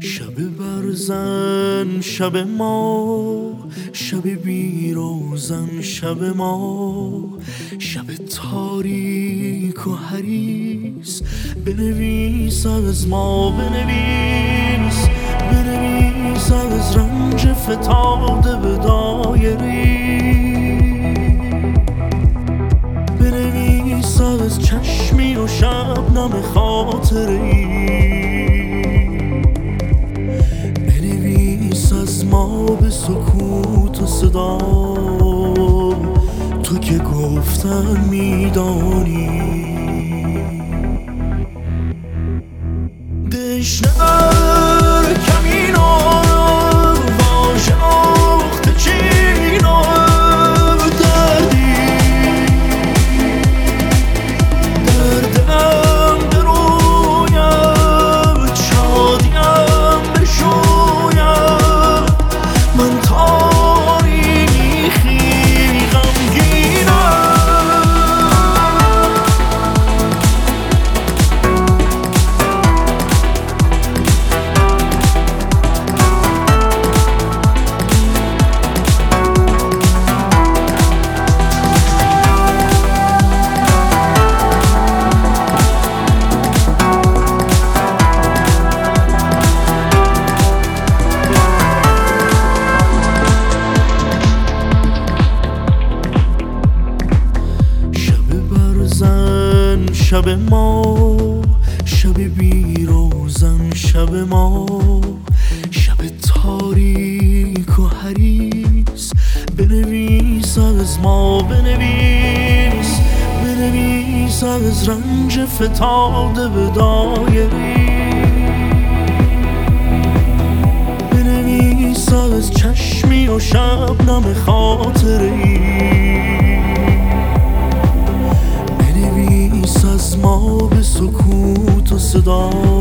شب برزن شب ما. شب بیروزن شب ما. شب تاریک و حریس بنویس از ما بنویس. بنویس از رنج فتاده به دایری. بنویس از چشمی و شبنم خاطری. ما به سکوت و صدا. تو که گفتن میدانی. شب ما شب بیروزن شب ما شب تاریک و حریس بنویس از ما بنویس بنویس از رنج فتاده به دایری. از